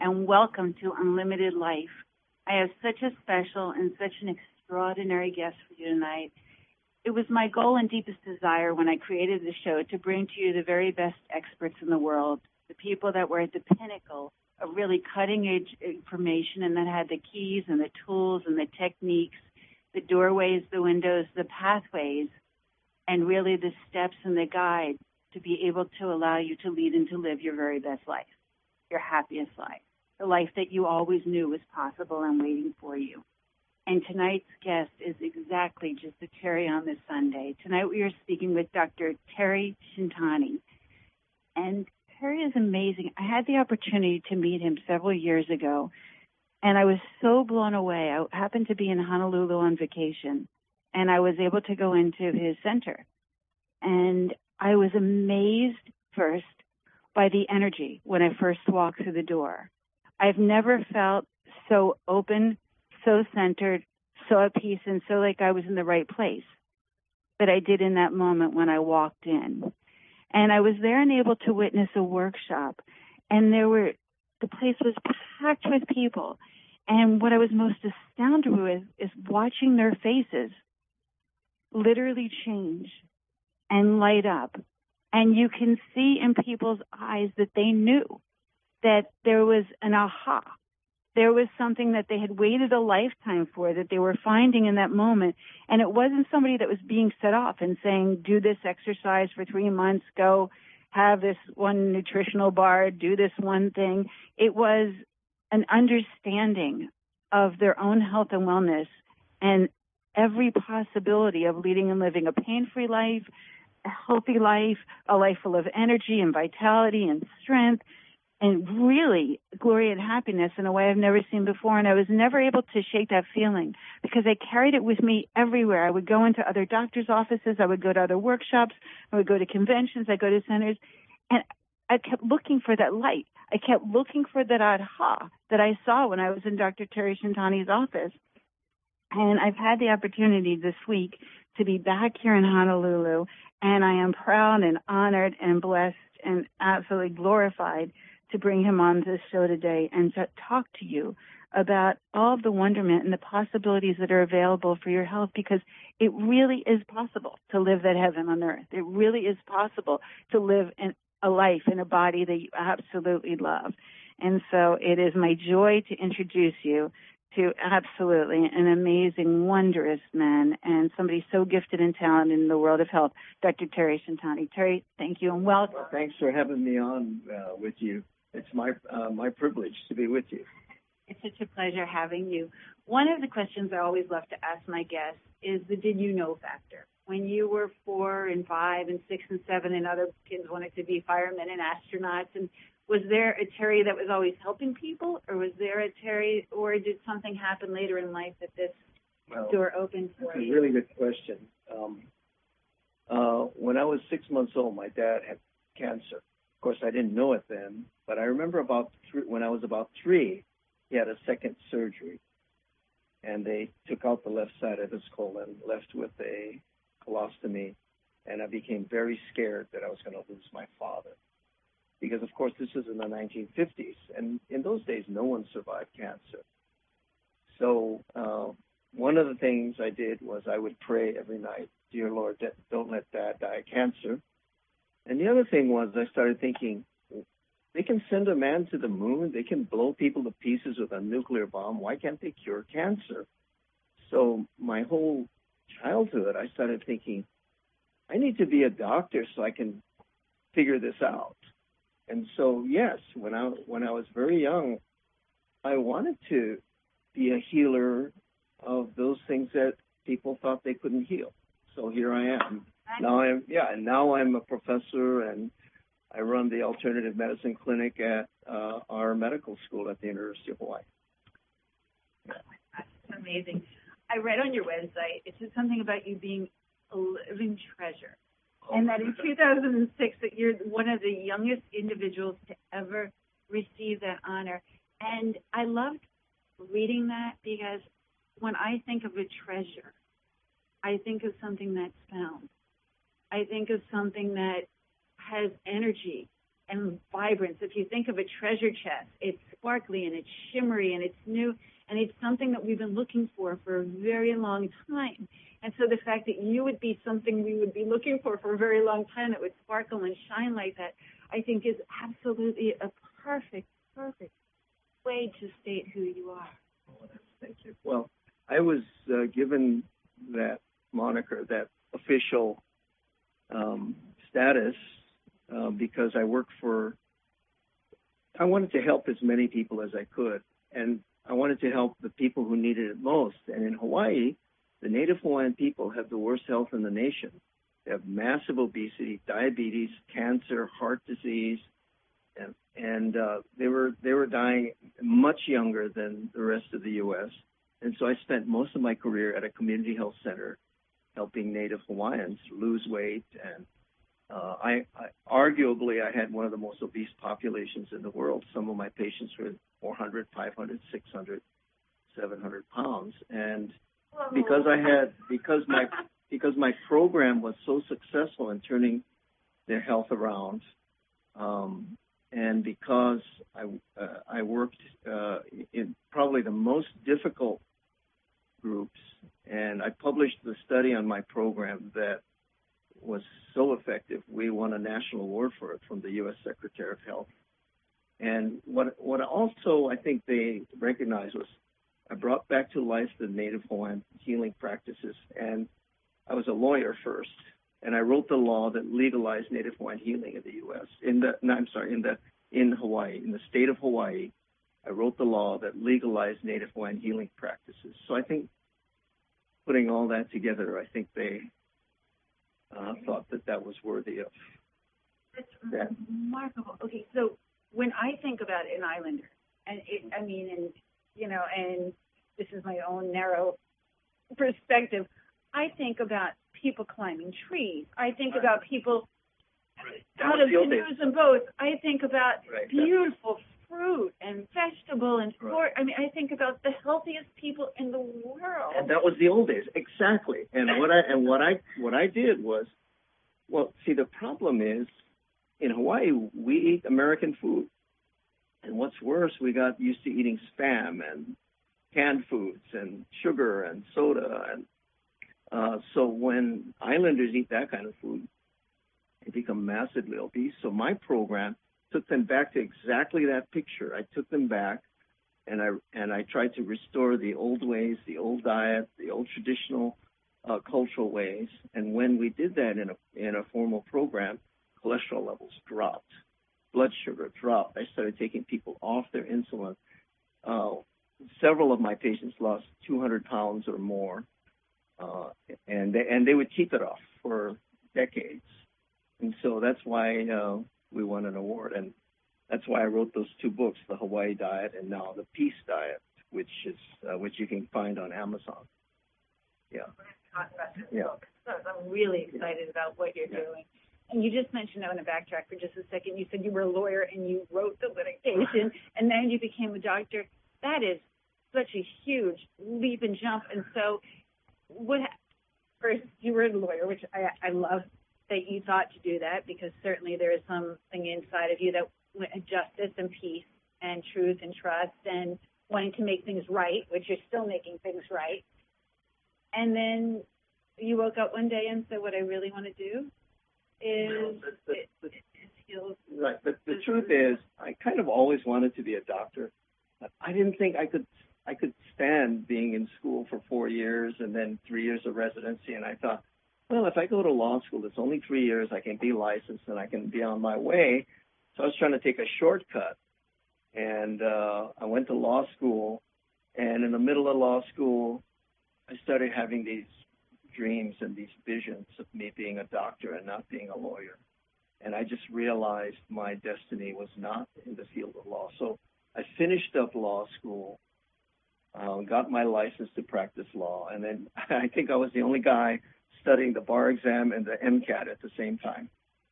And welcome to Unlimited Life. I have such a special and such an extraordinary guest for you tonight. It was my goal and deepest desire when I created the show to bring to you the very best experts in the world, the people that were at the pinnacle of really cutting edge information and that had the keys and the tools and the techniques, the doorways, the windows, the pathways, and really the steps and the guide to be able to allow you to lead and to live your very best life, your happiest life, the life that you always knew was possible and waiting for you. And tonight's guest is exactly just a cherry on this sundae. Tonight we are speaking with Dr. Terry Shintani. And Terry is amazing. I had the opportunity to meet him several years ago, and I was so blown away. I happened to be in Honolulu on vacation, and I was able to go into his center. And I was amazed first by the energy when I first walked through the door. I've never felt so open, so centered, so at peace, and so like I was in the right place that I did in that moment when I walked in. And I was there and able to witness a workshop. And there were, the place was packed with people. And what I was most astounded with is watching their faces literally change and light up. And you can see in people's eyes that they knew that there was an aha. There was something that they had waited a lifetime for that they were finding in that moment. And it wasn't somebody that was being set off and saying, do this exercise for three months, go have this one nutritional bar, do this one thing. It was an understanding of their own health and wellness and every possibility of leading and living a pain free life, a healthy life, a life full of energy and vitality and strength, and really glory and happiness in a way I've never seen before. And I was never able to shake that feeling because I carried it with me everywhere. I would go into other doctors' offices, I would go to other workshops, I would go to conventions, I go to centers, and I kept looking for that light. I kept looking for that aha that I saw when I was in Dr. Terry Shintani's office. And I've had the opportunity this week to be back here in Honolulu, and I am proud and honored and blessed and absolutely glorified to bring him on this show today and to talk to you about all of the wonderment and the possibilities that are available for your health because it really is possible to live that heaven on earth. It really is possible to live in a life in a body that you absolutely love. And so it is my joy to introduce you to absolutely an amazing, wondrous man and somebody so gifted and talented in the world of health, Dr. Terry Shintani. Terry, thank you and welcome. Well, thanks for having me on uh, with you. It's my uh, my privilege to be with you. It's such a pleasure having you. One of the questions I always love to ask my guests is the did you know factor. When you were four and five and six and seven and other kids wanted to be firemen and astronauts and was there a Terry that was always helping people, or was there a Terry, or did something happen later in life that this well, door opened for that's you? That's a really good question. Um, uh, when I was six months old, my dad had cancer. Course, I didn't know it then, but I remember about three, when I was about three, he had a second surgery, and they took out the left side of his colon, left with a colostomy, and I became very scared that I was going to lose my father because of course this is in the 1950s, and in those days no one survived cancer. So uh, one of the things I did was I would pray every night, "Dear Lord, don't let Dad die of cancer." And the other thing was I started thinking, they can send a man to the moon, they can blow people to pieces with a nuclear bomb. Why can't they cure cancer? So my whole childhood, I started thinking, I need to be a doctor so I can figure this out. And so, yes, when I when I was very young, I wanted to be a healer of those things that people thought they couldn't heal. So here I am. Now I'm yeah, and now I'm a professor and I run the alternative medicine clinic at uh, our medical school at the University of Hawaii. That's amazing. I read on your website it said something about you being a living treasure and that in 2006 that you're one of the youngest individuals to ever receive that honor. And I loved reading that because when I think of a treasure, I think of something that's found. I think of something that has energy and vibrance. If you think of a treasure chest, it's sparkly and it's shimmery and it's new and it's something that we've been looking for for a very long time. And so the fact that you would be something we would be looking for for a very long time that would sparkle and shine like that, I think is absolutely a perfect, perfect way to state who you are. Oh, thank you. Well, I was uh, given that moniker, that official um, status, uh, because I worked for. I wanted to help as many people as I could, and I wanted to help the people who needed it most. And in Hawaii, the Native Hawaiian people have the worst health in the nation. They have massive obesity, diabetes, cancer, heart disease, and, and uh, they were they were dying much younger than the rest of the U.S. And so I spent most of my career at a community health center, helping Native Hawaiians lose weight. And uh, I, I arguably I had one of the most obese populations in the world. Some of my patients were 400, 500, 600, 700 pounds, and because I had because my because my program was so successful in turning their health around, um, and because I uh, I worked uh, in probably the most difficult groups, and I published the study on my program that was so effective. We won a national award for it from the U.S. Secretary of Health. And what what also I think they recognized was I brought back to life the Native Hawaiian healing practices, and I was a lawyer first, and I wrote the law that legalized Native Hawaiian healing in the U.S. In the no, I'm sorry, in the in Hawaii, in the state of Hawaii, I wrote the law that legalized Native Hawaiian healing practices. So I think putting all that together, I think they uh, thought that that was worthy of That's that. remarkable. Okay, so when I think about an islander, and it, I mean, and you know, and this is my own narrow perspective, I think about people climbing trees. I think right. about people right. out of canoes and boats. I think about right. beautiful fruit and vegetable and sport. I mean, I think about the healthiest people in the world. And that was the old days, exactly. And what I and what I what I did was, well, see, the problem is in Hawaii we eat American food, and what's worse, we got used to eating spam and canned foods and sugar and soda and uh, so when islanders eat that kind of food, they become massively obese. So my program took them back to exactly that picture. I took them back and I and I tried to restore the old ways, the old diet, the old traditional uh, cultural ways. And when we did that in a in a formal program, cholesterol levels dropped, blood sugar dropped. I started taking people off their insulin. Uh, several of my patients lost 200 pounds or more, uh, and they, and they would keep it off for decades. And so that's why uh, we won an award. And that's why I wrote those two books, The Hawaii Diet and now The Peace Diet, which is uh, which you can find on Amazon. Yeah. Yeah. I'm really excited yeah. about what you're yeah. doing. And you just mentioned, I want to backtrack for just a second. You said you were a lawyer and you wrote the litigation, and then you became a doctor. That is such a huge leap and jump. And so, what? First, you were a lawyer, which I, I love that you thought to do that because certainly there is something inside of you that justice and peace and truth and trust and wanting to make things right, which you're still making things right. And then you woke up one day and said, "What I really want to do is, the, the, heal." Right, but the truth is, I kind of always wanted to be a doctor. I didn't think I could I could stand being in school for four years and then three years of residency, and I thought well, if I go to law school, it's only three years. I can be licensed and I can be on my way. So I was trying to take a shortcut. And uh, I went to law school. And in the middle of law school, I started having these dreams and these visions of me being a doctor and not being a lawyer. And I just realized my destiny was not in the field of law. So I finished up law school, uh, got my license to practice law, and then I think I was the only guy studying the bar exam and the MCAT at the same time.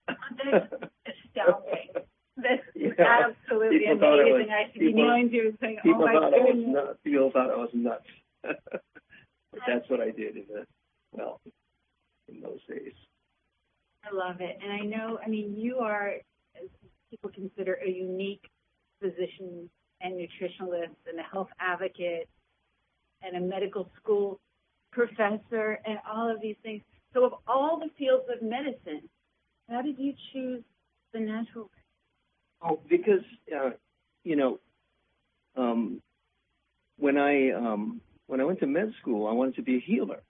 That's astounding. That's yeah. absolutely people amazing. Was, I should be knowing you and saying, "Oh my goodness." Nuts. People thought I was nuts. but that's what I did in the well in those days. I love it, and I know. I mean, you are. People consider a unique physician and nutritionalist and a health advocate and a medical school professor and all of these things. So, of all the fields of medicine, how did you choose the natural? Oh, because uh, you know, um, when I um, when I went to med school, I wanted to be a healer,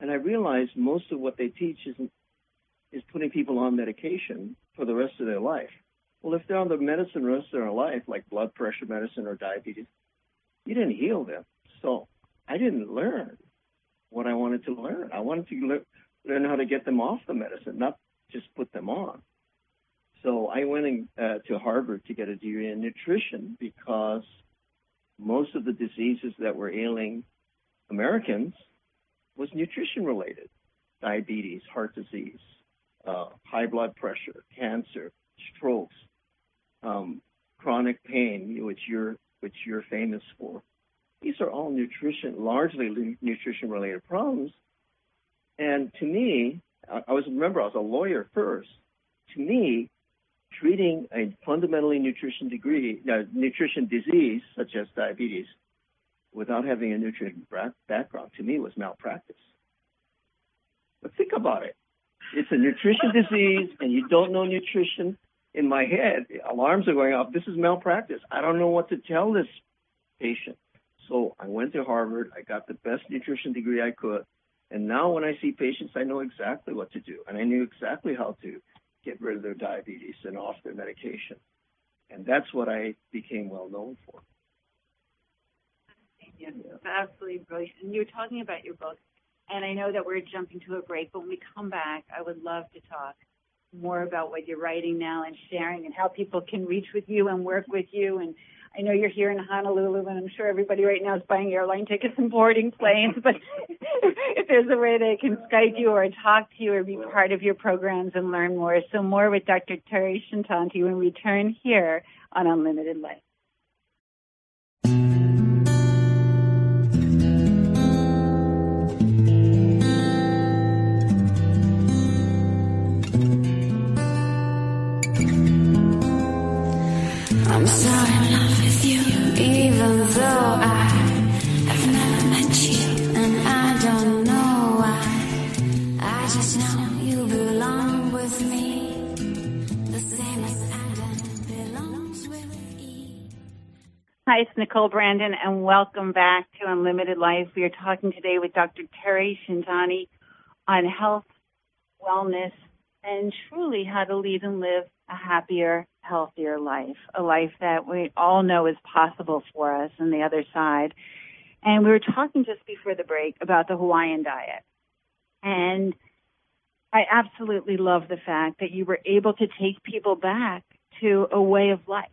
and I realized most of what they teach is is putting people on medication for the rest of their life. Well, if they're on the medicine rest of their life, like blood pressure medicine or diabetes, you didn't heal them. So I didn't learn what I wanted to learn. I wanted to le- learn how to get them off the medicine, not just put them on. So I went in, uh, to Harvard to get a degree in nutrition because most of the diseases that were ailing Americans was nutrition related diabetes, heart disease, uh, high blood pressure, cancer, strokes, um, chronic pain, which you're which you're famous for. These are all nutrition, largely nutrition related problems. And to me, I was remember I was a lawyer first. To me, treating a fundamentally nutrition degree, uh, nutrition disease such as diabetes, without having a nutrition background, to me was malpractice. But think about it. It's a nutrition disease, and you don't know nutrition. In my head, alarms are going off. This is malpractice. I don't know what to tell this patient. So I went to Harvard. I got the best nutrition degree I could. And now when I see patients, I know exactly what to do. And I knew exactly how to get rid of their diabetes and off their medication. And that's what I became well known for. Yes, absolutely brilliant. And you were talking about your book, and I know that we're jumping to a break, but when we come back, I would love to talk more about what you're writing now and sharing and how people can reach with you and work with you and I know you're here in Honolulu, and I'm sure everybody right now is buying airline tickets and boarding planes. But if there's a way they can Skype you or talk to you or be part of your programs and learn more, so more with Dr. Terry Shintani when we return here on Unlimited Life. Hi, it's Nicole Brandon, and welcome back to Unlimited Life. We are talking today with Dr. Terry Shintani on health, wellness, and truly how to lead and live a happier, healthier life, a life that we all know is possible for us on the other side. And we were talking just before the break about the Hawaiian diet. And I absolutely love the fact that you were able to take people back to a way of life,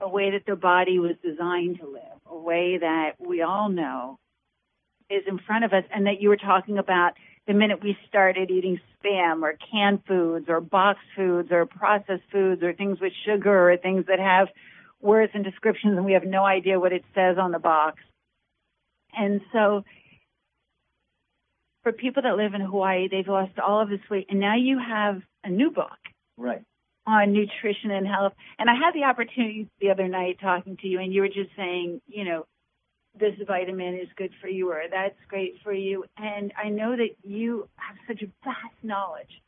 a way that their body was designed to live, a way that we all know is in front of us, and that you were talking about the minute we started eating spam or canned foods or boxed foods or processed foods or things with sugar or things that have words and descriptions and we have no idea what it says on the box. And so for people that live in Hawaii, they've lost all of this weight and now you have a new book. Right. On nutrition and health. And I had the opportunity the other night talking to you and you were just saying, you know, this vitamin is good for you or that's great for you. And I know that you have such a vast knowledge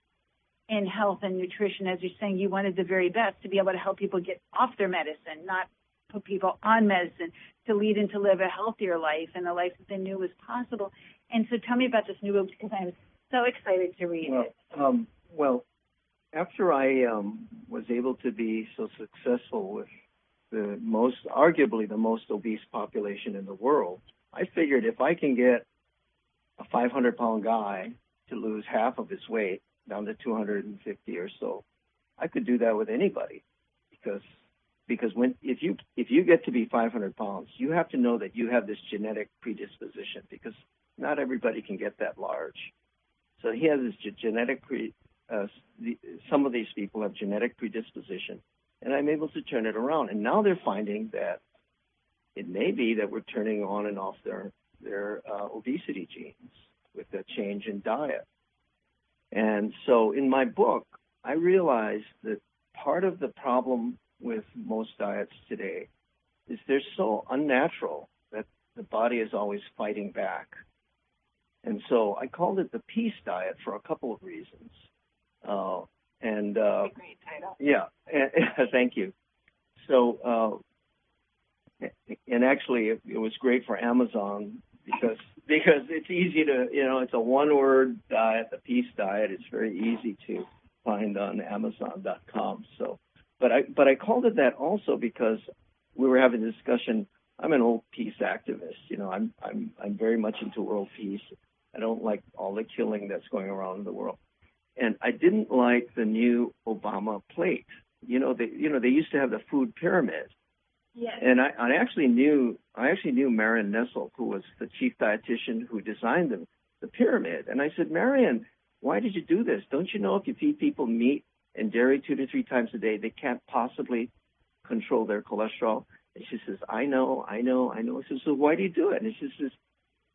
in health and nutrition. As you're saying, you wanted the very best to be able to help people get off their medicine, not put people on medicine, to lead and to live a healthier life and a life that they knew was possible. And so tell me about this new book because I'm so excited to read well, it. Um, well, after I um, was able to be so successful with the most, arguably the most obese population in the world, I figured if I can get a 500 pound guy to lose half of his weight down to 250 or so, I could do that with anybody because because when if you if you get to be 500 pounds, you have to know that you have this genetic predisposition because not everybody can get that large. So he has this genetic pre. Uh, some of these people have genetic predisposition and I'm able to turn it around. And now they're finding that it may be that we're turning on and off their their uh, obesity genes with the change in diet. And so in my book, I realized that part of the problem with most diets today is they're so unnatural that the body is always fighting back. And so I called it the peace diet for a couple of reasons. Uh, and uh, yeah, thank you. So, uh, and actually, it, it was great for Amazon because because it's easy to you know it's a one word diet, the peace diet. It's very easy to find on Amazon.com. So, but I but I called it that also because we were having a discussion. I'm an old peace activist. You know, I'm I'm I'm very much into world peace. I don't like all the killing that's going around in the world, and I didn't like the new Obama plate. You know, they you know they used to have the food pyramid, Yes. and I, I actually knew I actually knew Marion Nestle, who was the chief dietitian who designed the, the pyramid. And I said, Marion, why did you do this? Don't you know if you feed people meat and dairy two to three times a day, they can't possibly control their cholesterol? And she says, I know, I know, I know. I said, so why do you do it? And she says,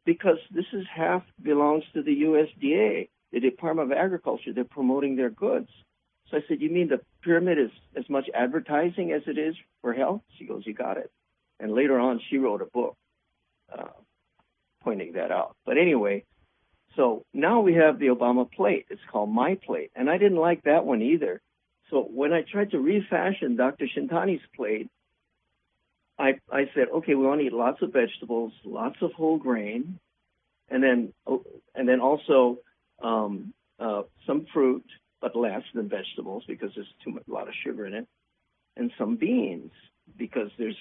because this is half belongs to the USDA, the Department of Agriculture. They're promoting their goods. So I said, you mean the pyramid is as much advertising as it is for health? She goes, you got it. And later on, she wrote a book uh, pointing that out. But anyway, so now we have the Obama plate. It's called My Plate. And I didn't like that one either. So when I tried to refashion Dr. Shintani's plate, I, I said, okay, we want to eat lots of vegetables, lots of whole grain, and then and then also um, uh, some fruit, but less than vegetables because there's too much, a lot of sugar in it, and some beans because there's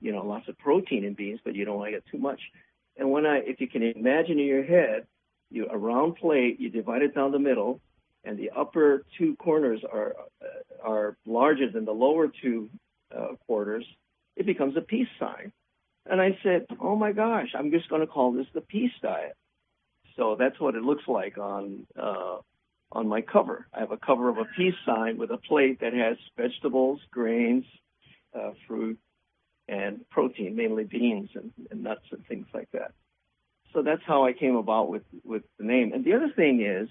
you know lots of protein in beans, but you don't want to get too much. And when I, if you can imagine in your head, you a round plate, you divide it down the middle, and the upper two corners are uh, are larger than the lower two uh, quarters. It becomes a peace sign. And I said, "Oh my gosh, I'm just going to call this the peace diet." So that's what it looks like on uh, on my cover. I have a cover of a peace sign with a plate that has vegetables, grains, uh, fruit, and protein, mainly beans and, and nuts and things like that. So that's how I came about with with the name. And the other thing is,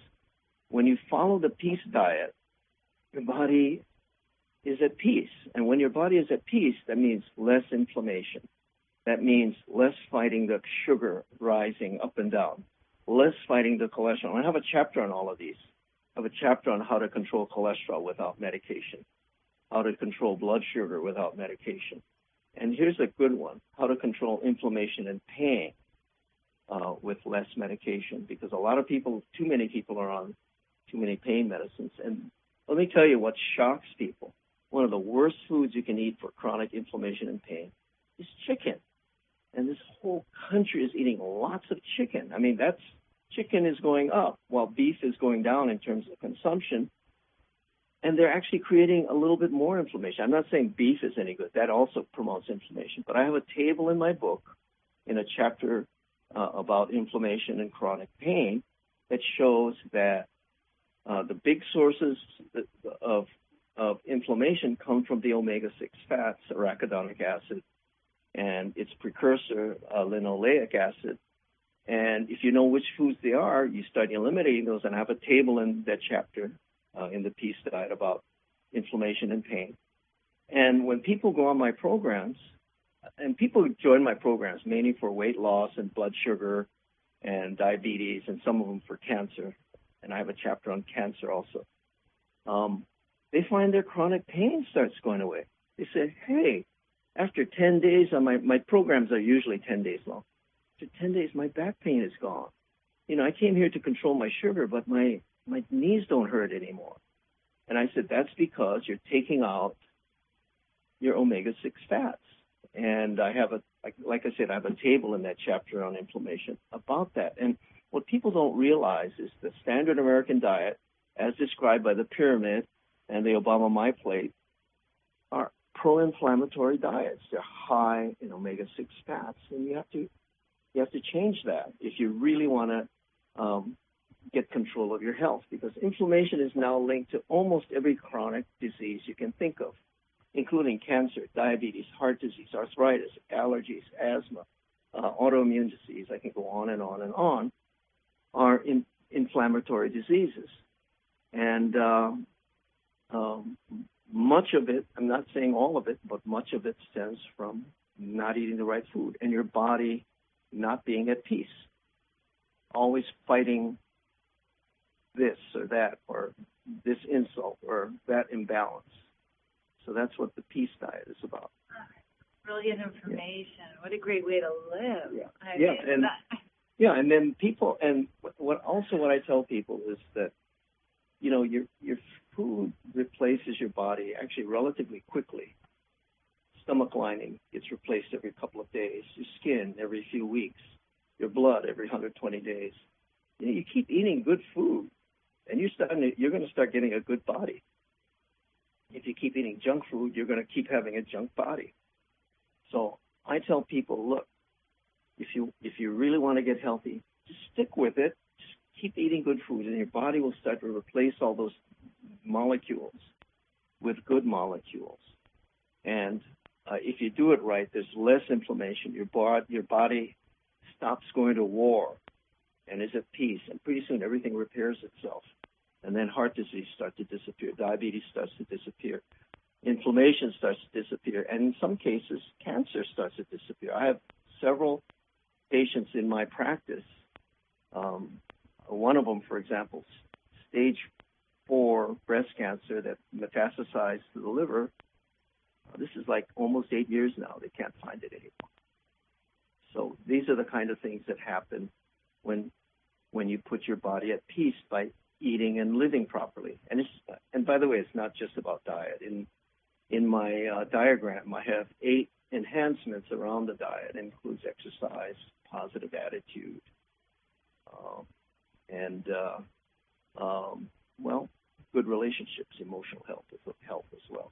when you follow the peace diet, your body is at peace. And when your body is at peace, that means less inflammation. That means less fighting the sugar rising up and down, less fighting the cholesterol. I have a chapter on all of these. I have a chapter on how to control cholesterol without medication, how to control blood sugar without medication. And here's a good one, how to control inflammation and pain uh, with less medication, because a lot of people, too many people are on too many pain medicines. And let me tell you what shocks people one of the worst foods you can eat for chronic inflammation and pain is chicken. And this whole country is eating lots of chicken. I mean, that's chicken is going up while beef is going down in terms of consumption. And they're actually creating a little bit more inflammation. I'm not saying beef is any good. That also promotes inflammation. But I have a table in my book in a chapter uh, about inflammation and chronic pain that shows that uh, the big sources of of inflammation come from the omega-6 fats, arachidonic acid, and its precursor, uh, linoleic acid. And if you know which foods they are, you start eliminating those. And I have a table in that chapter uh, in the peace diet about inflammation and pain. And when people go on my programs, and people join my programs mainly for weight loss and blood sugar and diabetes, and some of them for cancer. And I have a chapter on cancer also. Um, they find their chronic pain starts going away. They say, hey, after 10 days on my, my programs are usually 10 days long. After 10 days, my back pain is gone. You know, I came here to control my sugar, but my, my knees don't hurt anymore. And I said, that's because you're taking out your omega-6 fats. And I have a, like, like I said, I have a table in that chapter on inflammation about that. And what people don't realize is the standard American diet, as described by the pyramid and the Obama My Plate, are pro-inflammatory diets. They're high in omega-6 fats, and you have to you have to change that if you really want to um, get control of your health, because inflammation is now linked to almost every chronic disease you can think of, including cancer, diabetes, heart disease, arthritis, allergies, asthma, uh, autoimmune disease. I can go on and on and on. Are in, inflammatory diseases, and uh, um, much of it, I'm not saying all of it, but much of it stems from not eating the right food and your body not being at peace. Always fighting this or that or this insult or that imbalance. So that's what the peace diet is about. Brilliant information. Yeah. What a great way to live. Yeah. I yeah. Mean, and, that... yeah. And then people, and what also what I tell people is that, you know, your, your food replaces your body actually relatively quickly. Stomach lining gets replaced every couple of days. Your skin every few weeks. Your blood every 120 days. You, know, you keep eating good food, and you're you're going to start getting a good body. If you keep eating junk food, you're going to keep having a junk body. So I tell people, look, if you if you really want to get healthy, just stick with it. Just keep eating good food, and your body will start to replace all those molecules with good molecules. And uh, if you do it right, there's less inflammation. Your, bod- your body stops going to war and is at peace. And pretty soon everything repairs itself. And then heart disease starts to disappear. Diabetes starts to disappear. Inflammation starts to disappear. And in some cases, cancer starts to disappear. I have several patients in my practice. Um, one of them, for example, stage four breast cancer that metastasized to the liver. This is like almost eight years now. They can't find it anymore. So these are the kind of things that happen when when you put your body at peace by eating and living properly. And it's and by the way, it's not just about diet. In in my uh, diagram, I have eight enhancements around the diet. It includes exercise, positive attitude, um, and uh, um, well, good relationships, emotional health, health as well.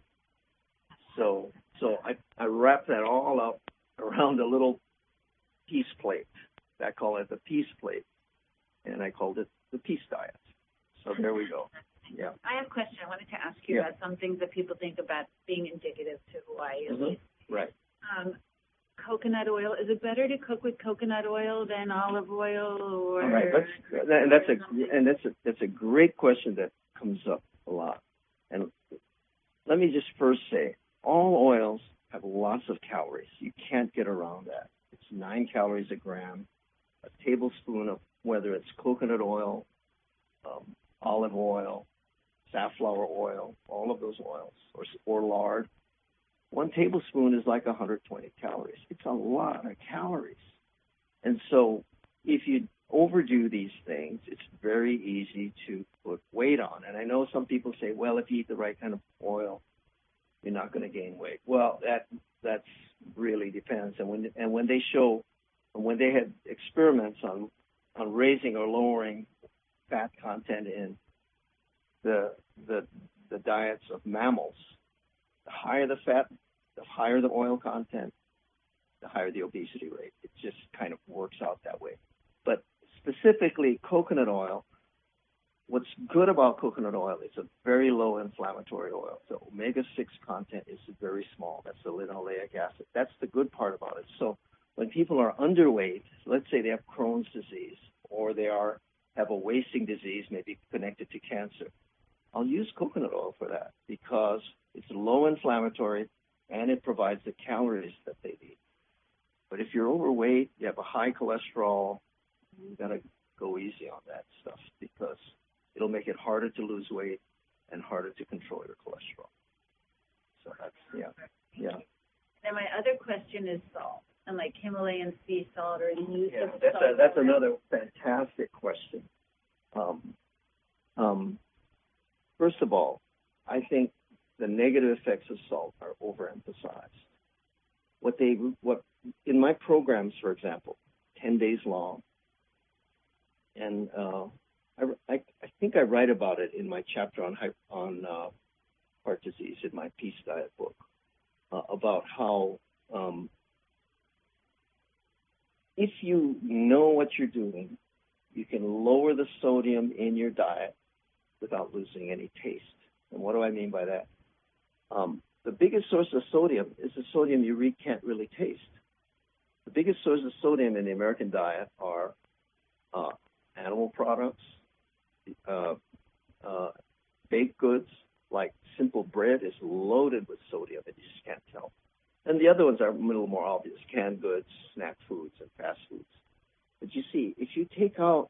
So, so I, I wrap that all up around a little peace plate. I call it the peace plate, and I called it the peace diet. So there we go. Yeah. I have a question. I wanted to ask you yeah. about some things that people think about being indicative to Hawaii. Mm-hmm. Right. Um, coconut oil. Is it better to cook with coconut oil than olive oil, or? All right. Let's, and that's a and that's a that's a great question that comes up a lot. And let me just first say, all oils have lots of calories. You can't get around that. It's nine calories a gram. A tablespoon of whether it's coconut oil, um, olive oil, safflower oil, all of those oils, or, or lard. One tablespoon is like 120 calories. It's a lot of calories. And so if you overdo these things, it's very easy to put weight on. And I know some people say, well, if you eat the right kind of oil, you're not going to gain weight. Well, that that's really depends. And when and when they show, when they had experiments on on raising or lowering fat content in the the the diets of mammals, the higher the fat, the higher the oil content, the higher the obesity rate. It just kind of works out that way. But specifically coconut oil, what's good about coconut oil is a very low inflammatory oil. The omega-6 content is very small. That's the linoleic acid. That's the good part about it. So when people are underweight, let's say they have Crohn's disease or they are have a wasting disease, maybe connected to cancer, I'll use coconut oil for that because it's low inflammatory and it provides the calories that they need. But if you're overweight, you have a high cholesterol, you got to go easy on that stuff because it'll make it harder to lose weight and harder to control your cholesterol. So that's yeah, yeah. Then my other question is salt and like Himalayan sea salt or the use yeah, of that's salt. A, that's another fantastic question. Um, um, first of all, I think the negative effects of salt are overemphasized. What they what in my programs, for example, ten days long, and uh, I, I, I, think I write about it in my chapter on on uh, heart disease in my Peace Diet book uh, about how um, if you know what you're doing, you can lower the sodium in your diet without losing any taste. And what do I mean by that? Um, the biggest source of sodium is the sodium you re- can't really taste. The biggest source of sodium in the American diet are uh, animal products, uh, uh, baked goods like simple bread is loaded with sodium and you just can't tell. And the other ones are a little more obvious, canned goods, snack foods, and fast foods. But you see, if you take out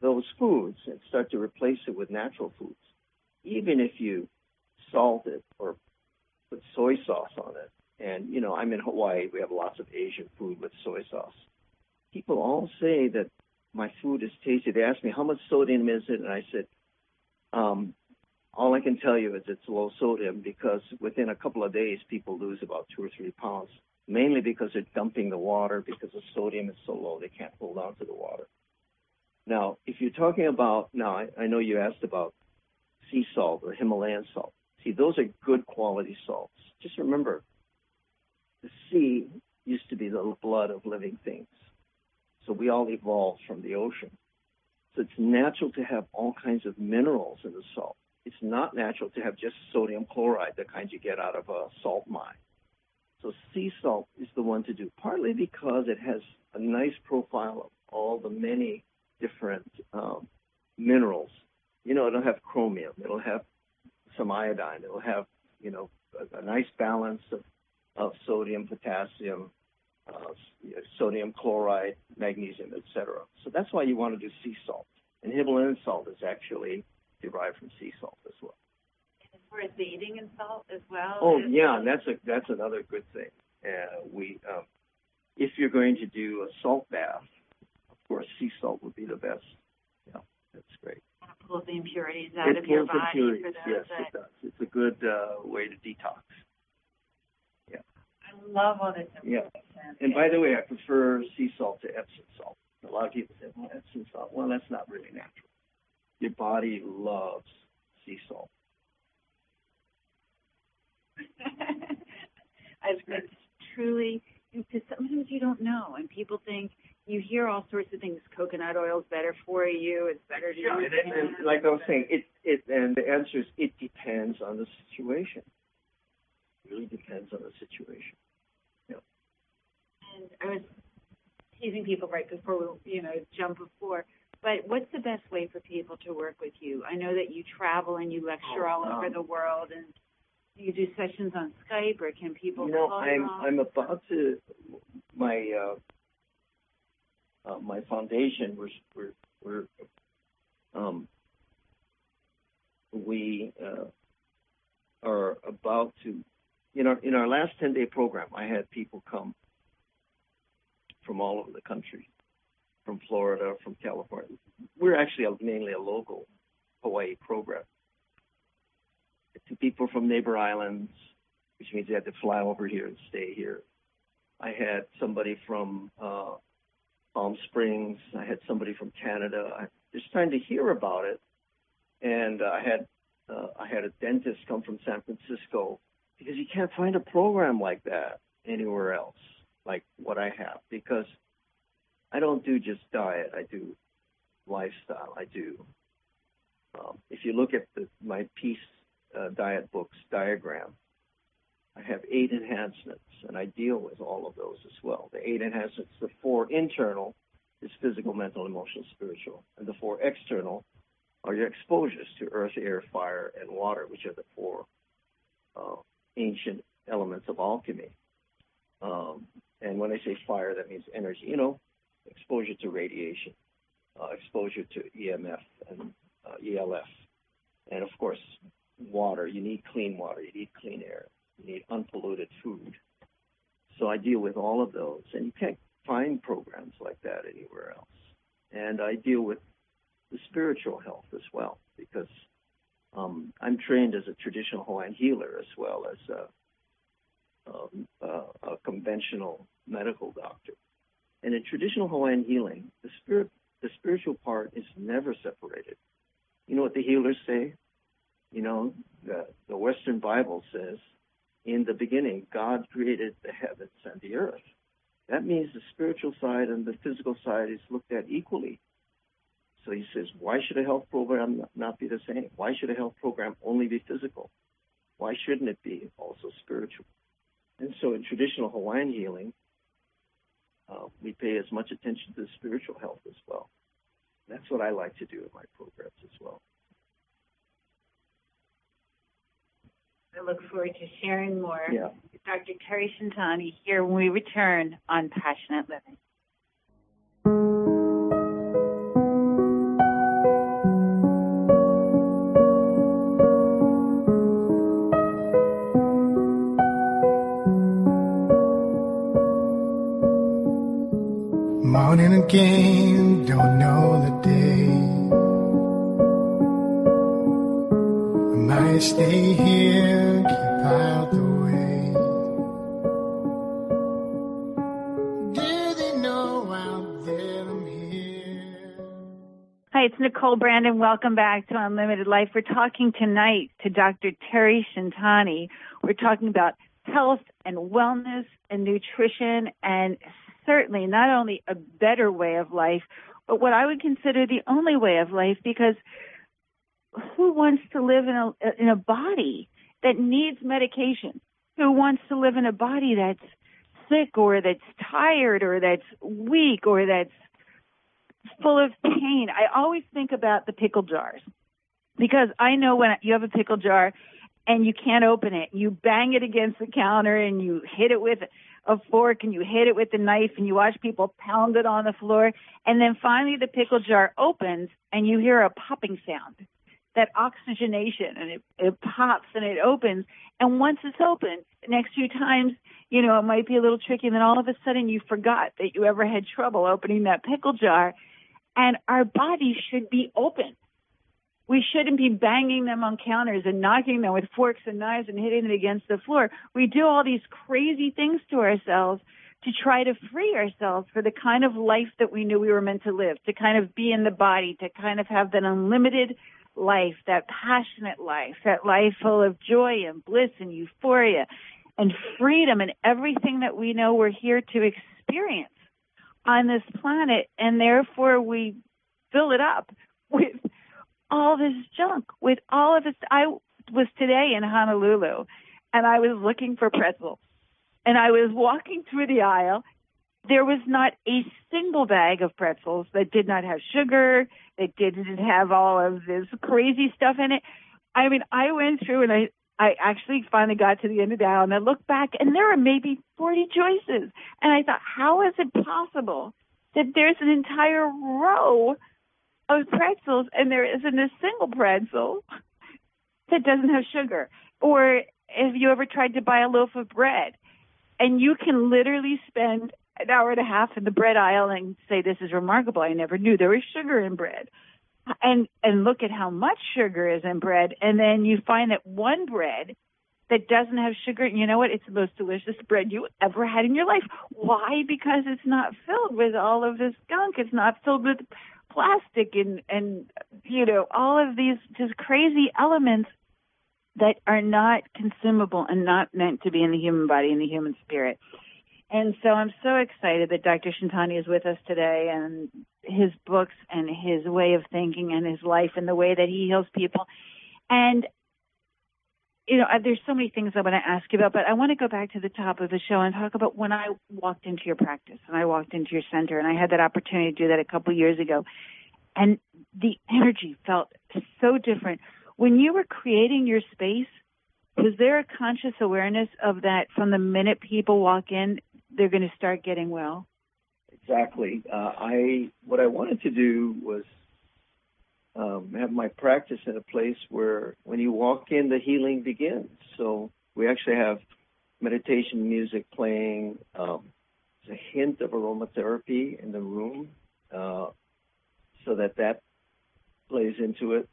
those foods and start to replace it with natural foods, even if you salt it or put soy sauce on it, and you know, I'm in Hawaii, we have lots of Asian food with soy sauce. People all say that my food is tasty. They ask me how much sodium is it, and I said, um, all I can tell you is it's low sodium because within a couple of days, people lose about two or three pounds, mainly because they're dumping the water because the sodium is so low they can't hold on to the water. Now, if you're talking about, now I, I know you asked about sea salt or Himalayan salt. See, those are good quality salts. Just remember, the sea used to be the blood of living things. So we all evolved from the ocean. So it's natural to have all kinds of minerals in the salt. It's not natural to have just sodium chloride, the kind you get out of a salt mine. So sea salt is the one to do, partly because it has a nice profile of all the many different um, minerals. You know, it'll have chromium, it'll have some iodine, it'll have, you know, a, a nice balance of, of sodium, potassium, uh, sodium chloride, magnesium, etc. So that's why you want to do sea salt. And Himalayan salt is actually derived from sea salt as well. As far as bathing in salt as well. Oh yeah, and that's a that's another good thing. Uh, we um, if you're going to do a salt bath, of course sea salt would be the best. Yeah, that's great. It pulls the impurities out it of your body. impurities. Yes, it does. It's a good uh, way to detox. I love all this Yeah. information. And by the way, I prefer sea salt to Epsom salt. A lot of people say, well, Epsom salt. Well, that's not really natural. Your body loves sea salt. I've it's truly because sometimes you don't know, and people think you hear all sorts of things. Coconut oil is better for you. It's better to Yeah, do. and, and, and like I was saying, it it and the answer is it depends on the situation. It really depends on the situation. Yeah. And I was teasing people right before we, you know, jump before. But what's the best way for people to work with you? I know that you travel and you lecture Oh, all over um, the world, and you do sessions on Skype, or can people You know, call I'm on- I'm about to my uh, uh, my foundation. We're we're we're um, we uh, are about to in our in our last ten day program. I had people come from all over the country, from Florida, from California. We're actually a, mainly a local Hawaii program. To people from neighbor islands, which means they had to fly over here and stay here. I had somebody from uh, Palm Springs. I had somebody from Canada. I just trying to hear about it, and uh, I had uh, I had a dentist come from San Francisco because you can't find a program like that anywhere else, like what I have. Because I don't do just diet. I do lifestyle. I do. Um, if you look at the, my peace uh, diet books diagram, I have eight enhancements, and I deal with all of those as well. The eight enhancements, the four internal is physical, mental, emotional, spiritual, and the four external are your exposures to earth, air, fire, and water, which are the four uh, ancient elements of alchemy. Um, and when I say fire, that means energy. You know, exposure to radiation, uh, exposure to EMF and uh, ELF, and of course, water. You need clean water. You need clean air. You need unpolluted food. So I deal with all of those, and you can't find programs like that anywhere else. And I deal with the spiritual health as well, because um, I'm trained as a traditional Hawaiian healer as well as a, um, uh, a conventional medical doctor. And in traditional Hawaiian healing, the spirit, the spiritual part is never separated. You know what the healers say? You know, the, the Western Bible says, in the beginning, God created the heavens and the earth. That means the spiritual side and the physical side is looked at equally. So he says, why should a health program not be the same? Why should a health program only be physical? Why shouldn't it be also spiritual? And so in traditional Hawaiian healing, uh, we pay as much attention to the spiritual health as well. That's what I like to do in my programs as well. I look forward to sharing more Yeah. with Dr. Terry Shintani here when we return on Passionate Living. Don't know the day. I might stay here, keep out the way. Do they know out there I'm here? Hi, it's Nicole Brandon. Welcome back to Unlimited Life. We're talking tonight to Dr. Terry Shintani. We're talking about health and wellness and nutrition and certainly not only a better way of life, but what I would consider the only way of life because who wants to live in a in a body that needs medication? Who wants to live in a body that's sick or that's tired or that's weak or that's full of pain? I always think about the pickle jars because I know when you have a pickle jar and you can't open it, you bang it against the counter and you hit it with a fork and you hit it with a knife and you watch people pound it on the floor. And then finally the pickle jar opens and you hear a popping sound that oxygenation and it, it pops and it opens. And once it's open next few times you know it might be a little tricky. And then all of a sudden you forgot that you ever had trouble opening that pickle jar. And our bodies should be open we shouldn't be banging them on counters and knocking them with forks and knives and hitting them against the floor. We do all these crazy things to ourselves to try to free ourselves for the kind of life that we knew we were meant to live, to kind of be in the body, to kind of have that unlimited life, that passionate life, that life full of joy and bliss and euphoria and freedom and everything that we know we're here to experience on this planet. And therefore we fill it up with all this junk with all of this. I was today in Honolulu and I was looking for pretzels and I was walking through the aisle. There was not a single bag of pretzels that did not have sugar, that didn't have all of this crazy stuff in it. I mean, I went through and I, I actually finally got to the end of the aisle and I looked back and there were maybe 40 choices. And I thought, how is it possible that there's an entire row of pretzels and there isn't a single pretzel that doesn't have sugar. Or have you ever tried to buy a loaf of bread and you can literally spend an hour and a half in the bread aisle and say, this is remarkable. I never knew there was sugar in bread. And, and look at how much sugar is in bread. And then you find that one bread that doesn't have sugar, you know what? It's the most delicious bread you ever had in your life. Why? Because it's not filled with all of this gunk. It's not filled with plastic and and you know all of these just crazy elements that are not consumable and not meant to be in the human body and the human spirit. And so I'm so excited that Dr. Shintani is with us today and his books and his way of thinking and his life and the way that he heals people. And you know, there's so many things I want to ask you about, but I want to go back to the top of the show and talk about when I walked into your practice and I walked into your center and I had that opportunity to do that a couple years ago. And the energy felt so different. When you were creating your space, was there a conscious awareness of that from the minute people walk in, they're going to start getting well? Exactly. Uh, I what I wanted to do was um, have my practice in a place where when you walk in, the healing begins. So we actually have meditation music playing. Um, a hint of aromatherapy in the room, uh, so that that plays into it.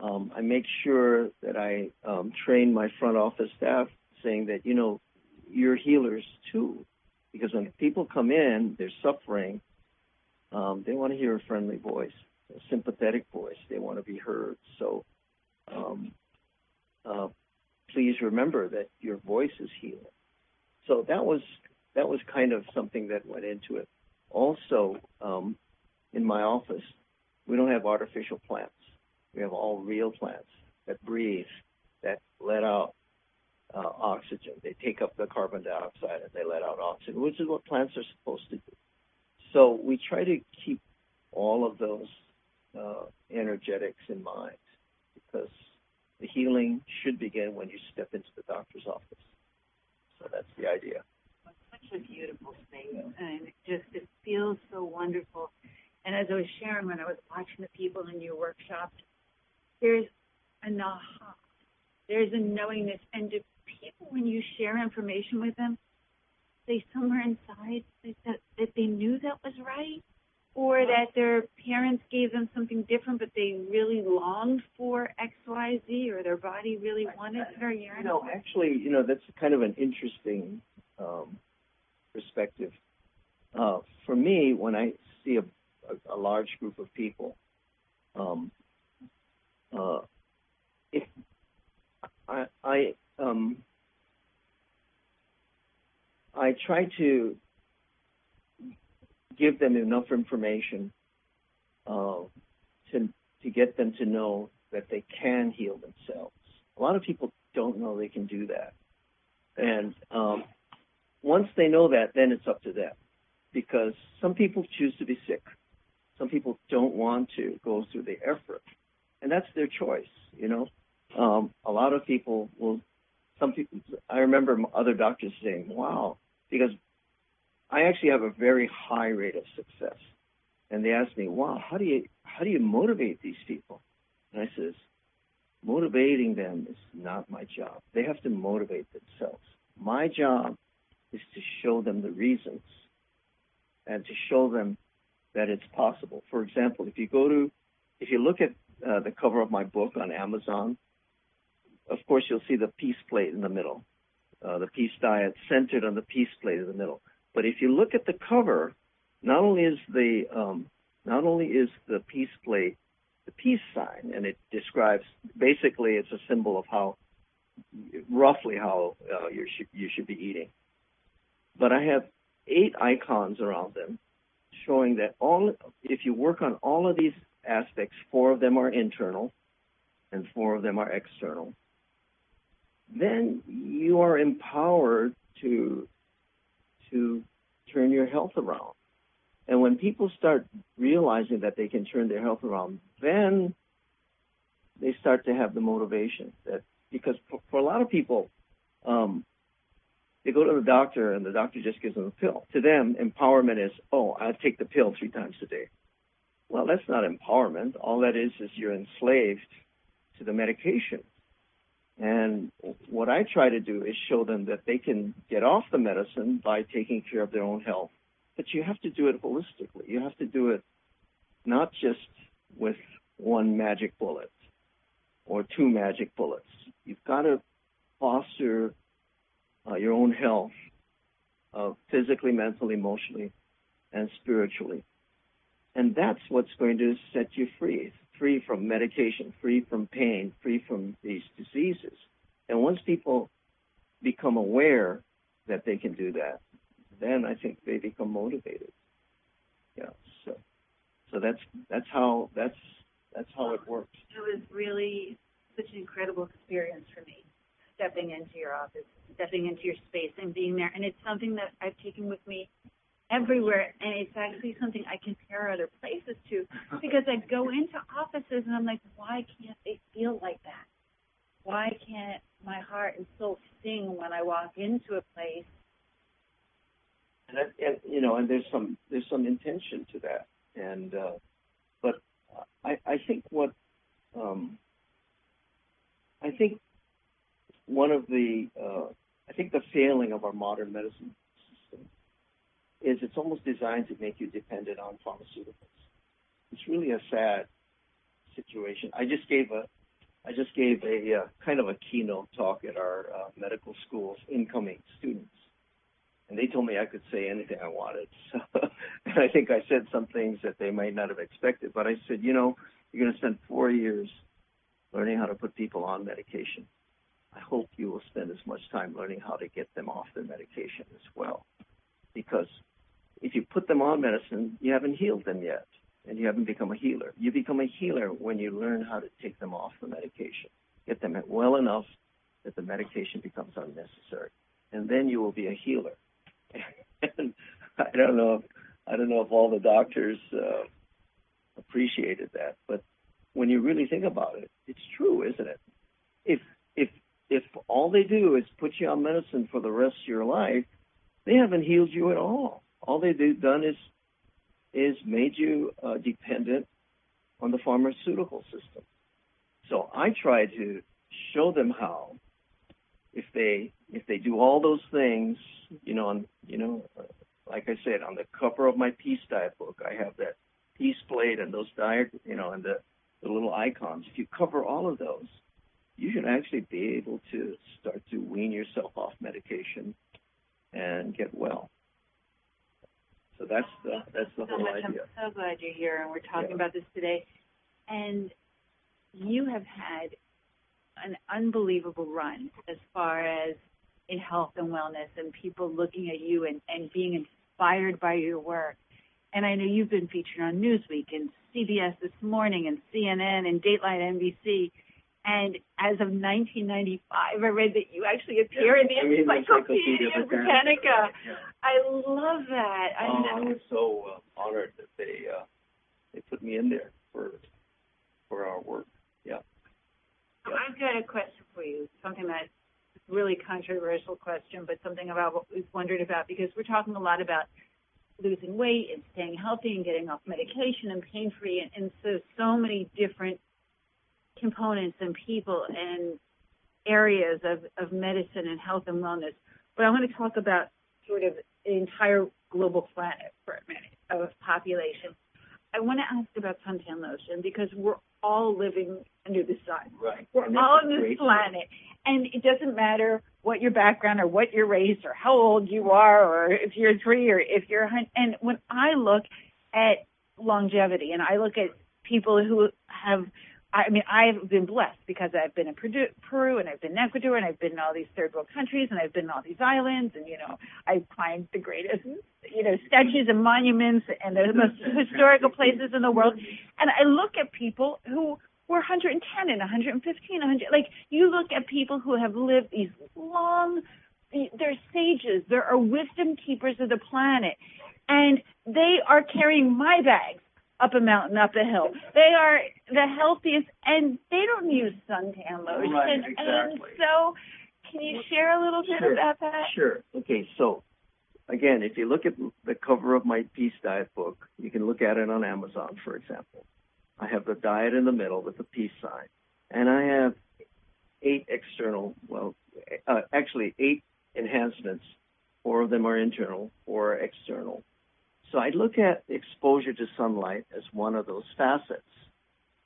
Um, I make sure that I um, train my front office staff, saying that you know you're healers too, because when people come in, they're suffering. Um, they want to hear a friendly voice sympathetic voice. They want to be heard. So um, uh, please remember that your voice is healing. So that was that was kind of something that went into it. Also, um, in my office, we don't have artificial plants. We have all real plants that breathe, that let out uh, oxygen. They take up the carbon dioxide and they let out oxygen, which is what plants are supposed to do. So we try to keep all of those uh, energetics in mind because the healing should begin when you step into the doctor's office. So that's the idea. Such a beautiful space, and it just it feels so wonderful. And as I was sharing when I was watching the people in your workshop, there's an aha, there's a knowingness, and do people, when you share information with them, they somewhere inside they that that they knew that was right, or that their parents gave them something different, but they really longed for X, Y, Z, or their body really wanted it or yearned. Know, actually, you know, that's kind of an interesting um, perspective. Uh, for me, when I see a, a, a large group of people, um, uh, if I, I um, I try to give them enough information uh, to to get them to know that they can heal themselves. A lot of people don't know they can do that, and um, once they know that, then it's up to them. Because some people choose to be sick, some people don't want to go through the effort, and that's their choice. You know, um, a lot of people will. Some people. I remember other doctors saying, "Wow," because I actually have a very high rate of success. And they asked me, "Wow, how do you how do you motivate these people?" And I says, "Motivating them is not my job. They have to motivate themselves. My job is to show them the reasons and to show them that it's possible. For example, if you go to if you look at uh, the cover of my book on Amazon, of course you'll see the peace plate in the middle, uh, the peace diet centered on the peace plate in the middle. But if you look at the cover, not only is the um, not only is the peace plate the peace sign, and it describes basically it's a symbol of how roughly how uh, you should you should be eating. But I have eight icons around them, showing that all if you work on all of these aspects, four of them are internal, and four of them are external. Then you are empowered to to turn your health around. And when people start realizing that they can turn their health around, then they start to have the motivation that because for, for a lot of people, um, they go to the doctor and the doctor just gives them a pill. To them, empowerment is, oh, I take the pill three times a day. Well, that's not empowerment. All that is is you're enslaved to the medication. And what I try to do is show them that they can get off the medicine by taking care of their own health. But you have to do it holistically. You have to do it not just with one magic bullet or two magic bullets. You've got to foster uh, your own health uh, physically, mentally, emotionally, and spiritually. And that's what's going to set you free free from medication, free from pain, free from these diseases. And once people become aware that they can do that, then I think they become motivated. Yeah. So, so that's that's how that's that's how it works. It was really such an incredible experience for me, stepping into your office, stepping into your space, and being there. And it's something that I've taken with me everywhere and it's actually something I compare other places to because I go into offices and I'm like, why can't they feel like that? Why can't my heart and soul sing when I walk into a place? And, that, and you know, and there's some there's some intention to that, and uh, but I I think what um, I think one of the uh, I think the failing of our modern medicine is it's almost designed to make you dependent on pharmaceuticals. It's really a sad situation. I just gave a I just gave a uh, kind of a keynote talk at our uh, medical school's incoming students, and they told me I could say anything I wanted. So, and I think I said some things that they might not have expected. But I said, you know, you're going to spend four years learning how to put people on medication. I hope you will spend as much time learning how to get them off their medication as well, because if you put them on medicine, you haven't healed them yet, and you haven't become a healer. You become a healer when you learn how to take them off the medication, get them well enough that the medication becomes unnecessary, and then you will be a healer. and I don't know if I don't know if all the doctors uh, appreciated that, but when you really think about it, it's true, isn't it? if if if all they do is put you on medicine for the rest of your life, they haven't healed you at all. All they've done is is made you uh, dependent on the pharmaceutical system. So I try to show them how, if they if they do all those things, you know, on you know, uh, like I said, on the cover of my peace diet book, I have that peace plate and those diet, you know, and the, the little icons. If you cover all of those, you should actually be able to start to wean yourself off medication and get well. So that's the that's the so whole much. idea. I'm so glad you're here and we're talking Yeah. about this today. And you have had an unbelievable run as far as in health and wellness and people looking at you and, and being inspired by your work. And I know you've been featured on Newsweek and CBS this morning and CNN and Dateline NBC. And as of 1995, I read that you actually appear in the I mean, Encyclopedia Britannica. Yeah. I love that. I know. I was so uh, honored that they uh, they put me in there for for our work. Yeah. So I've got a question for you, something that's really controversial question, but something about what we've wondered about because we're talking a lot about losing weight and staying healthy and getting off medication and pain free and, and so so many different components and people and areas of, of medicine and health and wellness. But I want to talk about sort of the entire global planet for a minute of population. I want to ask about suntan lotion because we're all living under the sun. Right. We're And all on this planet. And it doesn't matter what your background or what your race or how old you are or if you're three or if you're a hun- and when I look at longevity and I look at people who have I mean, I've been blessed because I've been in Peru, and I've been in Ecuador and I've been in all these third world countries and I've been in all these islands and, you know, I've climbed the greatest, you know, statues and monuments and the most historical places in the world. And I look at people who were 110 and 115, 100. Like, you look at people who have lived these long, they're sages, there are wisdom keepers of the planet. And they are carrying my bags up a mountain, up a hill. They are the healthiest, and they don't use suntan lotion. Right, And exactly. so, can you share a little bit Sure. about that? Sure. Okay. So, again, if you look at the cover of my Peace Diet book, you can look at it on Amazon, for example. I have the diet in the middle with the peace sign, and I have eight external, well, uh, actually eight enhancements. Four of them are internal, four are external. So I look at exposure to sunlight as one of those facets.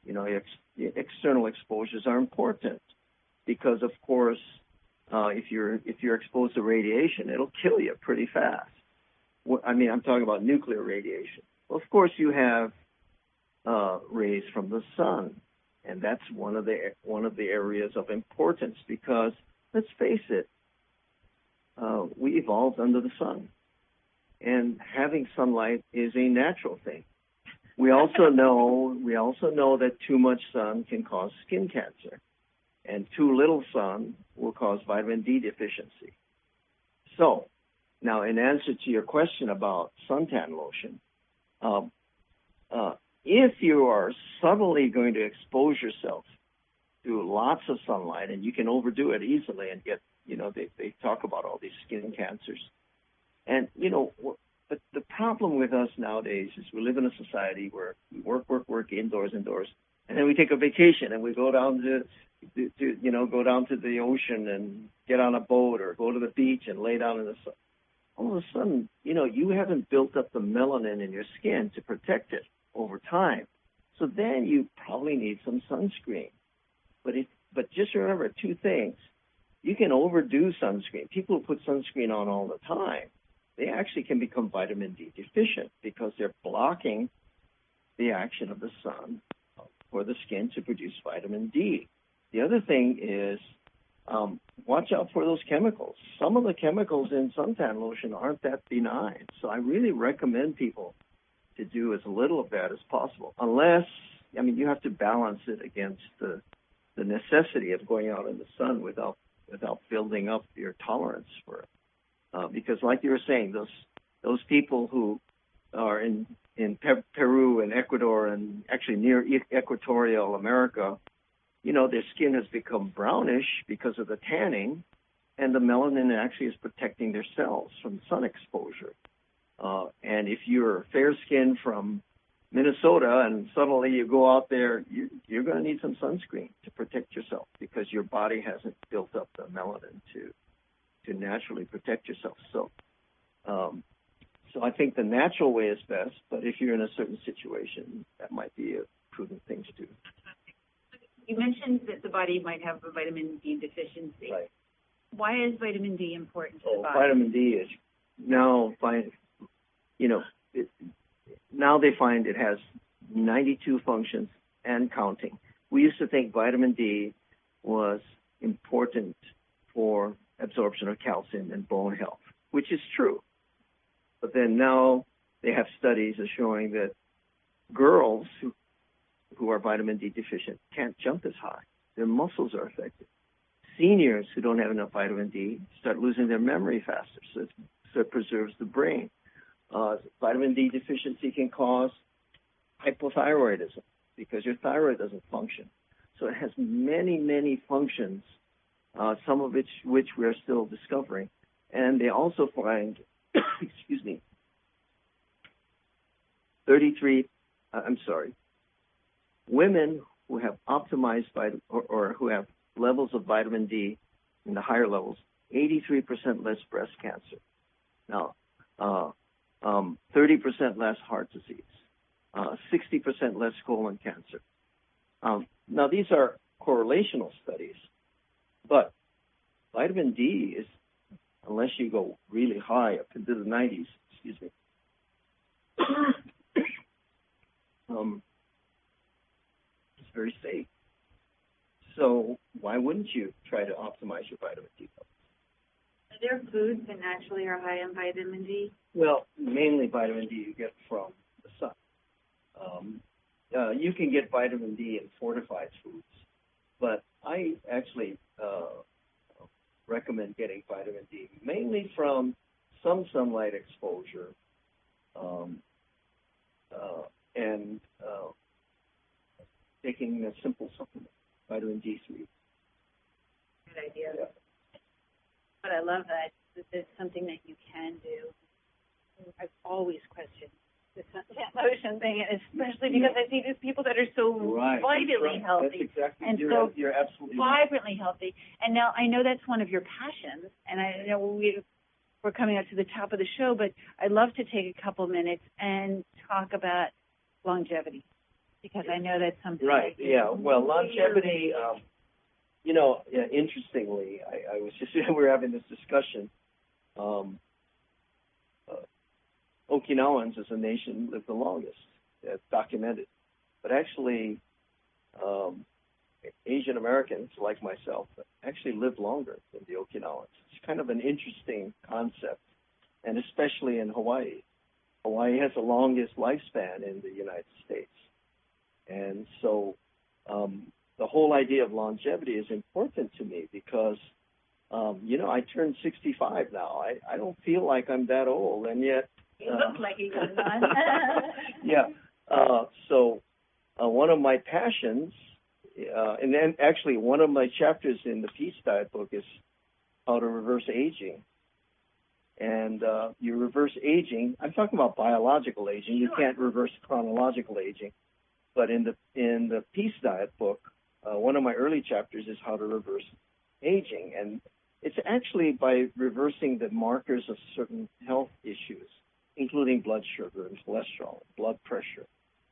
You know, ex- external exposures are important because, of course, uh, if you're if you're exposed to radiation, it'll kill you pretty fast. I mean, I'm talking about nuclear radiation. Well, of course, you have uh, rays from the sun, and that's one of the one of the areas of importance because let's face it, uh, we evolved under the sun, and having sunlight is a natural thing. We also know we also know that too much sun can cause skin cancer and too little sun will cause vitamin D deficiency. So, now in answer to your question about suntan lotion, um, uh, if you are suddenly going to expose yourself to lots of sunlight, and you can overdo it easily and get, you know, they, they talk about all these skin cancers. And, you know, but the problem with us nowadays is we live in a society where we work, work, work, indoors, indoors, and then we take a vacation and we go down to to, to you know go down to the ocean and get on a boat or go to the beach and lay down in the sun. All of a sudden, you know, you haven't built up the melanin in your skin to protect it over time. So then you probably need some sunscreen. But if but just remember two things. You can overdo sunscreen. People put sunscreen on all the time, they actually can become vitamin D deficient because they're blocking the action of the sun for the skin to produce vitamin D. The other thing is um, watch out for those chemicals. Some of the chemicals in suntan lotion aren't that benign. So I really recommend people to do as little of that as possible, unless I mean you have to balance it against the the necessity of going out in the sun without without building up your tolerance for it. Uh, because, like you were saying, those those people who are in in Pe- Peru and Ecuador and actually near e- equatorial America you know, their skin has become brownish because of the tanning, and the melanin actually is protecting their cells from sun exposure. Uh, and if you're fair skinned from Minnesota and suddenly you go out there, you, you're going to need some sunscreen to protect yourself because your body hasn't built up the melanin to to naturally protect yourself. So, um, so I think the natural way is best. But if you're in a certain situation, that might be a prudent thing to do. You mentioned that the body might have a vitamin D deficiency. Right. Why is vitamin D important to the Oh, body? vitamin D is now find, you know, it, now they find it has 92 functions and counting. We used to think vitamin D was important for absorption of calcium and bone health, which is true. But then now they have studies showing that girls who who are vitamin D deficient can't jump as high. Their muscles are affected. Seniors who don't have enough vitamin D start losing their memory faster, so, it, so it preserves the brain. Uh, vitamin D deficiency can cause hypothyroidism because your thyroid doesn't function. So it has many, many functions, uh, some of which which we're still discovering. And they also find, excuse me, 33, uh, I'm sorry, women who have optimized vitamin or, or who have levels of vitamin D in the higher levels, 83% less breast cancer. Now, uh, um, 30% less heart disease, uh, 60% less colon cancer. Um, now, these are correlational studies, but vitamin D is, unless you go really high up into the 90s, excuse me, um, it's very safe. So why wouldn't you try to optimize your vitamin D levels? Are there foods that naturally are high in vitamin D? Well, mainly vitamin D you get from the sun. Um, uh, you can get vitamin D in fortified foods, but I actually uh, recommend getting vitamin D mainly from some sunlight exposure um, uh, and uh, taking a simple supplement, vitamin D3. Good idea. Yeah. But I love that, that there's something that you can do. I've always questioned the sun- that motion thing, and especially because I see these people that are so vitally That's healthy, exactly. and you're, so you're absolutely right. vibrantly healthy. And now I know that's one of your passions, and I know we we're coming up to the top of the show, but I'd love to take a couple minutes and talk about longevity because I know that's something. Right. that Yeah. Well, longevity. Um, you know, yeah, interestingly, I, I was just we were having this discussion. Um, Okinawans as a nation live the longest. Documented, but actually, um, Asian Americans like myself actually live longer than the Okinawans. It's kind of an interesting concept, and especially in Hawaii. Hawaii has the longest lifespan in the United States. And so um, the whole idea of longevity is important to me because, um, you know, I turned 65 now. I, I don't feel like I'm that old, and yet. You uh, look like one. yeah. Uh, so uh, one of my passions, uh, and then actually one of my chapters in the Peace Diet book is how to reverse aging. And uh, you reverse aging. I'm talking about biological aging. You Sure. can't reverse chronological aging. But in the in the Peace Diet book, uh, one of my early chapters is how to reverse aging, and it's actually by reversing the markers of certain health issues, including blood sugar and cholesterol, blood pressure,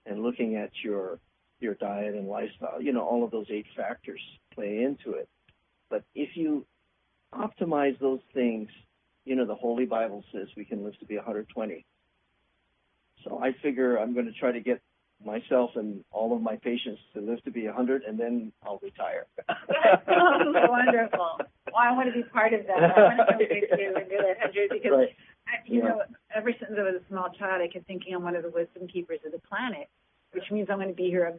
and looking at your your diet and lifestyle. You know, all of those eight factors play into it. But if you optimize those things, you know, the Holy Bible says we can live to be 120. So I figure I'm going to try to get myself and all of my patients to live to be 100, and then I'll retire. That sounds wonderful. Well, I want to be part of that. I want to come with you and do that hundred because Right. I, you Yeah. know, ever since I was a small child, I kept thinking I'm one of the wisdom keepers of the planet, which means I'm going to be here a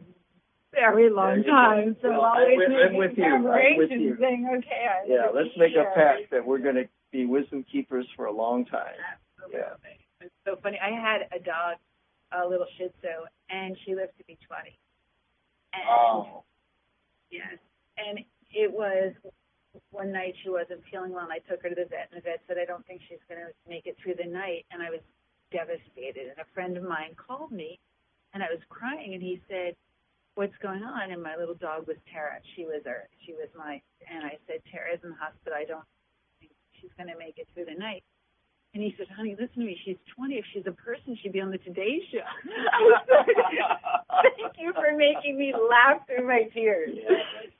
very long go. time. So Well, always I'm with- I'm making with you. I'm with you. saying, okay, I'm Yeah, let's make a pact that we're going to be wisdom keepers for a long time. Yeah. It's so funny. I had a dog, a little Shih Tzu, and she lived to be 20. And Oh. Yes. And it was one night she wasn't feeling well and I took her to the vet and the vet said, I don't think she's going to make it through the night. And I was devastated. And a friend of mine called me and I was crying and he said, what's going on? And my little dog was Tara. She was our, she was my, and I said, Tara's in the hospital. I don't think she's going to make it through the night. And he said, honey, listen to me. She's 20. If she's a person, she'd be on the Today Show. Thank you for making me laugh through my tears.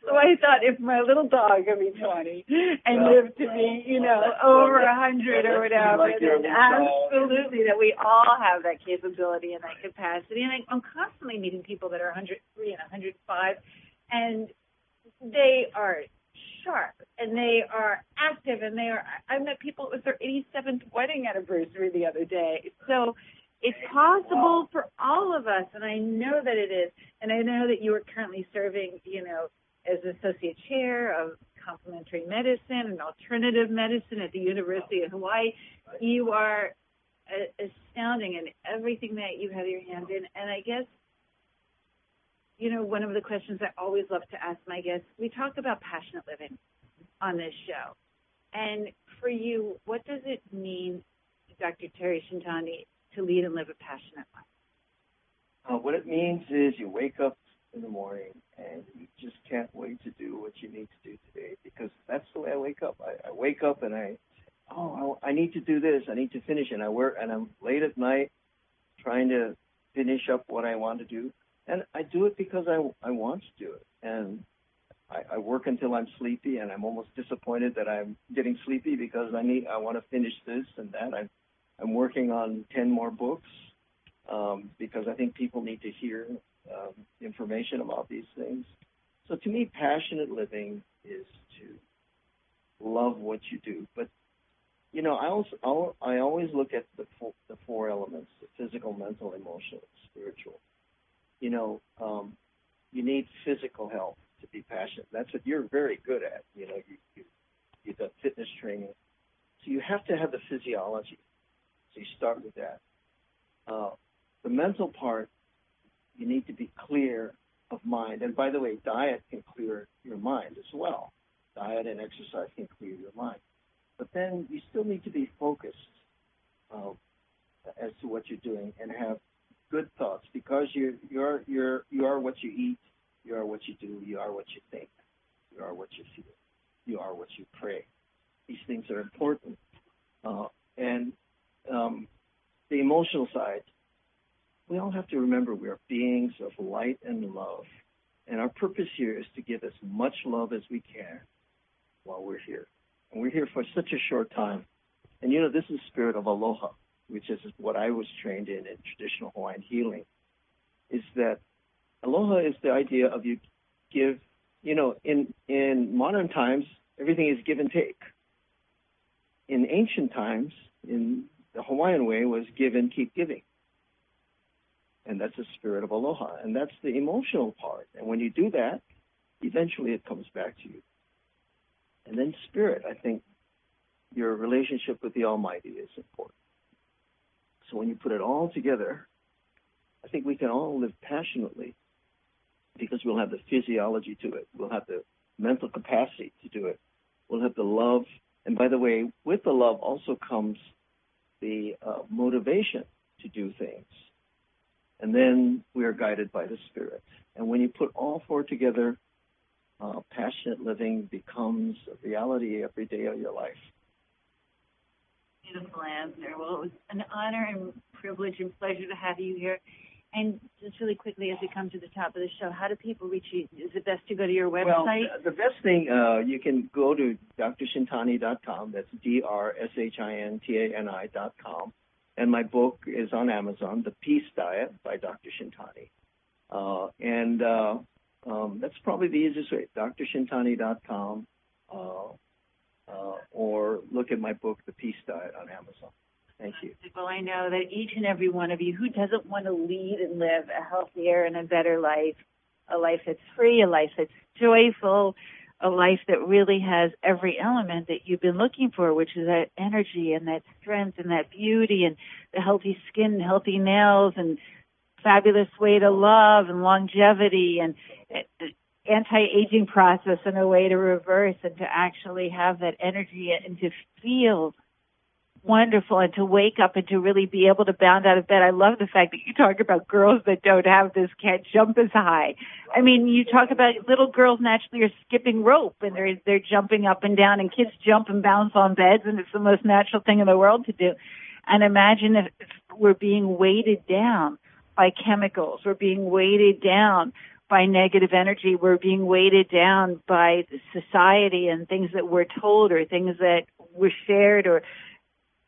So I thought if my little dog could be 20 and live to be, you know, over a 100 or whatever, then absolutely that we all have that capability and that capacity. And I'm constantly meeting people that are 103 and 105 and they are sharp and they are active and they are I met people it was their 87th wedding anniversary the other day. So it's possible for all of us and I know that it is and I know that you are currently serving, you know, as associate chair of complementary medicine and alternative medicine at the University of Hawaii. You are uh, astounding in everything that you have your hand in and I guess you know, one of the questions I always love to ask my guests, we talk about passionate living on this show. And for you, what does it mean, Dr. Terry Shintani, to lead and live a passionate life? Uh, what it means is you wake up in the morning and you just can't wait to do what you need to do today because that's the way I wake up. I, I wake up and I, oh, I, I need to do this. I need to finish, and I work, and I'm late at night trying to finish up what I want to do and I do it because I I want to do it, and I, I work until I'm sleepy, and I'm almost disappointed that I'm getting sleepy because I need I want to finish this and that. I'm I'm working on ten more books um, because I think people need to hear um, information about these things. So to me, passionate living is to love what you do, but you know, I also I always look at the four, the four elements: the physical, mental, emotional, spiritual you know, um, you need physical health to be passionate. That's what you're very good at. You know, you, you you've done fitness training, so you have to have the physiology. So you start with that. Uh, the mental part, you need to be clear of mind. And by the way, diet can clear your mind as well. Diet and exercise can clear your mind. But then you still need to be focused uh, as to what you're doing and have good thoughts because you you're you're you are what you eat, you are what you do, you are what you think, you are what you feel, you are what you pray. These things are important, uh, and um, the emotional side. We all have to remember we are beings of light and love, and our purpose here is to give as much love as we can while we're here. And we're here for such a short time. And you know, this is spirit of aloha which is what I was trained in in traditional Hawaiian healing, is that aloha is the idea of you give, you know, in, in modern times, everything is give and take. In ancient times, in the Hawaiian way, was give and keep giving. And that's the spirit of aloha. And that's the emotional part. And when you do that, eventually it comes back to you. And then spirit, I think your relationship with the Almighty is important. So when you put it all together, I think we can all live passionately because we'll have the physiology to it. We'll have the mental capacity to do it. We'll have the love. And by the way, with the love also comes the uh, motivation to do things. And then we are guided by the Spirit. And when you put all four together, uh, passionate living becomes a reality every day of your life beautiful answer. Well, it was an honor and privilege and pleasure to have you here. And just really quickly, as we come to the top of the show, how do people reach you? Is it best to go to your website? Well, the best thing, uh, you can go to drshintani.com. That's D-R-S-H-I-N-T-A-N-I.com. And my book is on Amazon, The Peace Diet by Dr. Shintani. Uh, and uh, um, that's probably the easiest way, drshintani.com. Uh, uh, or look at my book, The Peace Diet, on Amazon. Thank you. Well, I know that each and every one of you who doesn't want to lead and live a healthier and a better life, a life that's free, a life that's joyful, a life that really has every element that you've been looking for, which is that energy and that strength and that beauty and the healthy skin, healthy nails and fabulous way to love and longevity and anti-aging process and a way to reverse and to actually have that energy and to feel wonderful and to wake up and to really be able to bound out of bed. I love the fact that you talk about girls that don't have this can't jump as high. I mean, you talk about little girls naturally are skipping rope and they're they're jumping up and down and kids jump and bounce on beds and it's the most natural thing in the world to do. And imagine if we're being weighted down by chemicals, we're being weighted down by negative energy, we're being weighted down by society and things that we're told or things that were shared or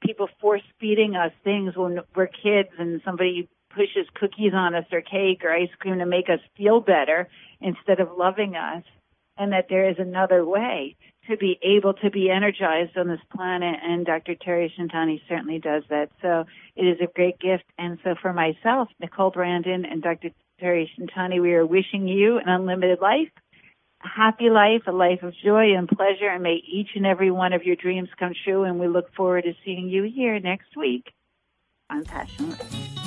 people force feeding us things when we're kids and somebody pushes cookies on us or cake or ice cream to make us feel better instead of loving us and that there is another way to be able to be energized on this planet and Dr. Terry Shintani certainly does that. So it is a great gift. And so for myself, Nicole Brandon and Dr. Terry Shintani, we are wishing you an unlimited life a happy life, a life of joy and pleasure, and may each and every one of your dreams come true. And we look forward to seeing you here next week on Passionate.